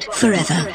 forever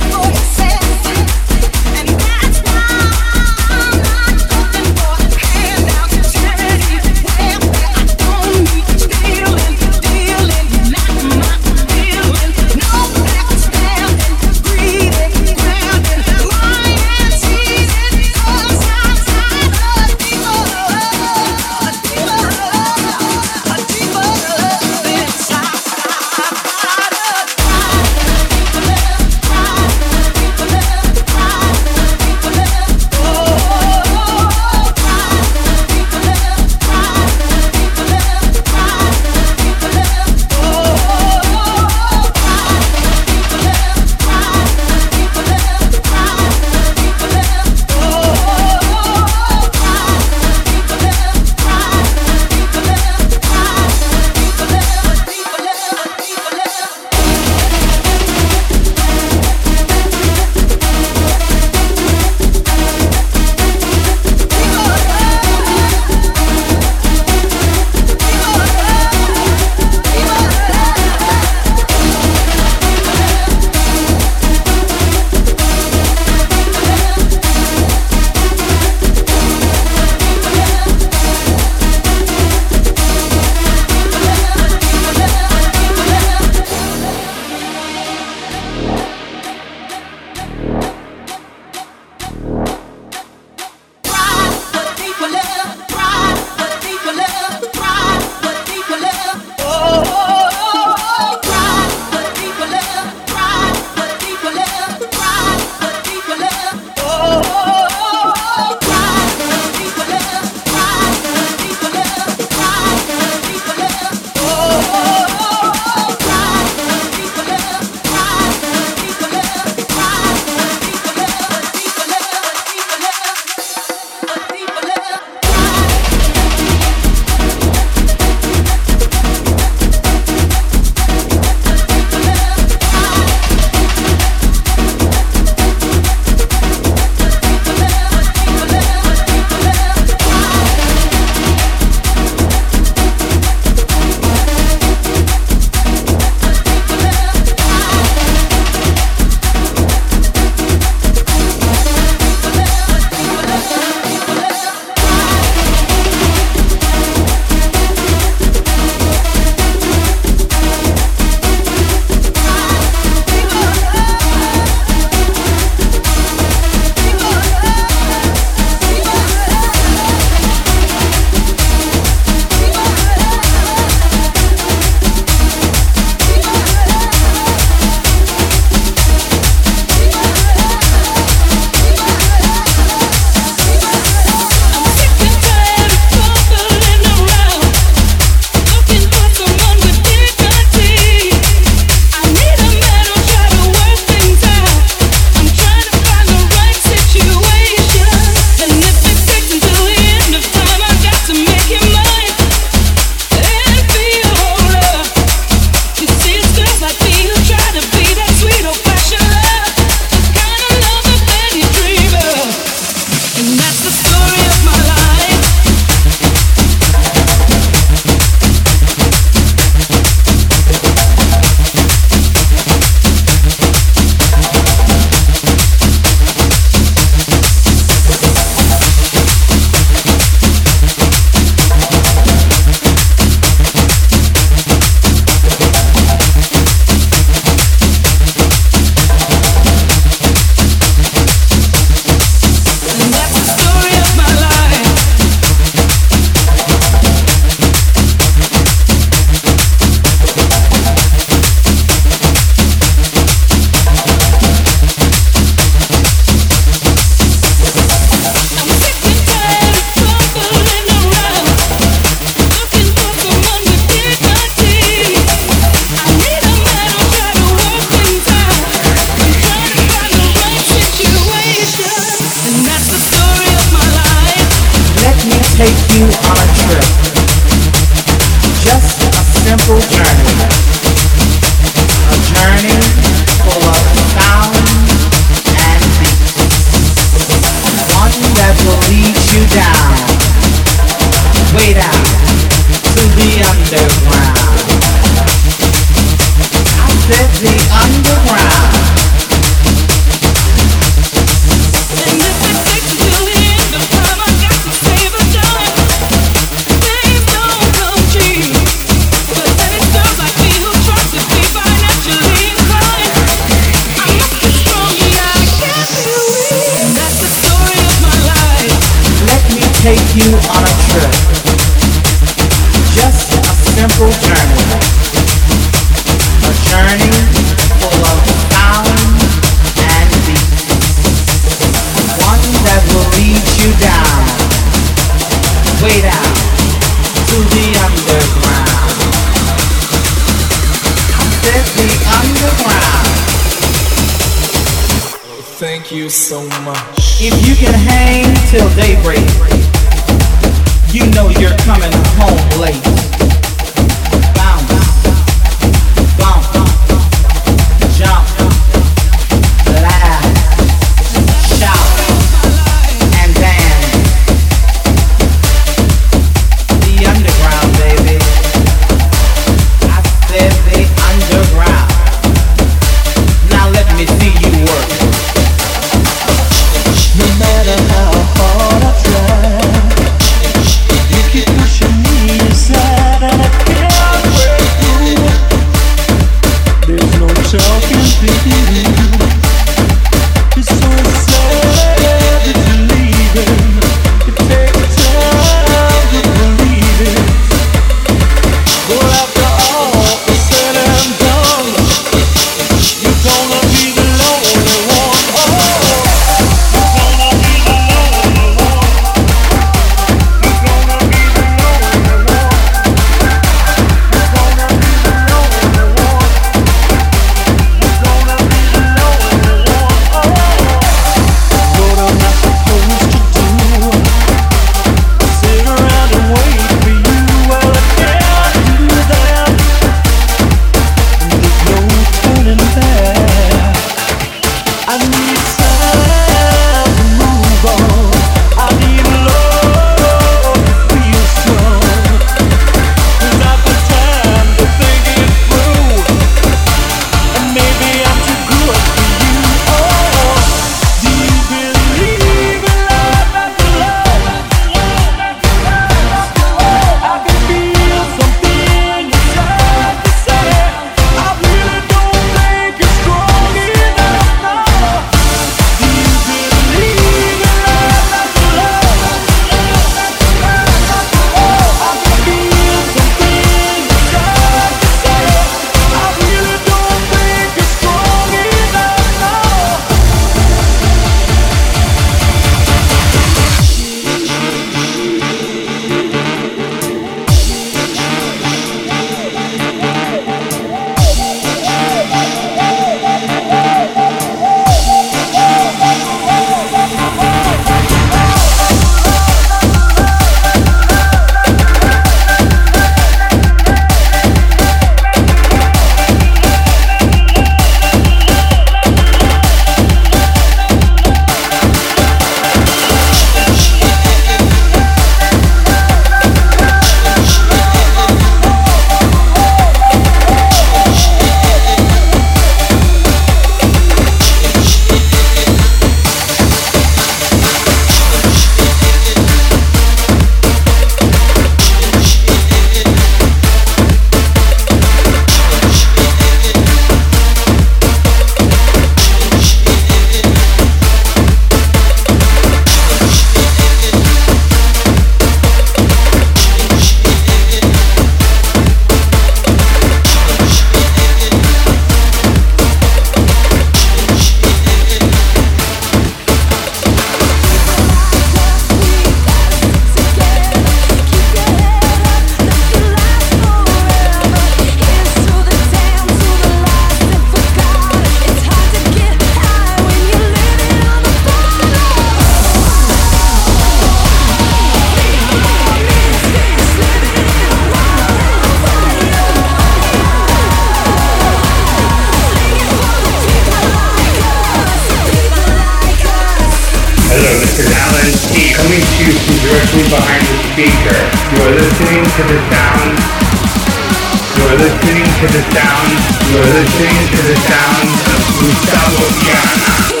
Down the Gustavo Viana.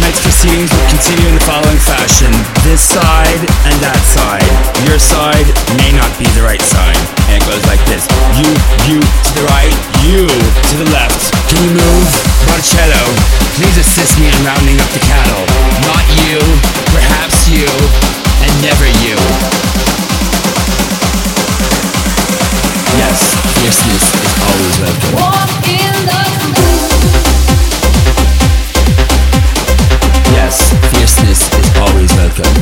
Tonight's proceedings will continue in the following fashion this side and that side. Your side may not be the right side. And it goes like this you, you to the right, you to the left. Can you move? Marcello, please assist me in rounding up the cattle. Not you, perhaps you, and never you. Yes, fierceness is always welcome. Walk in the Yes, fierceness is always welcome.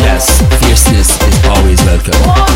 Yes, fierceness is always welcome.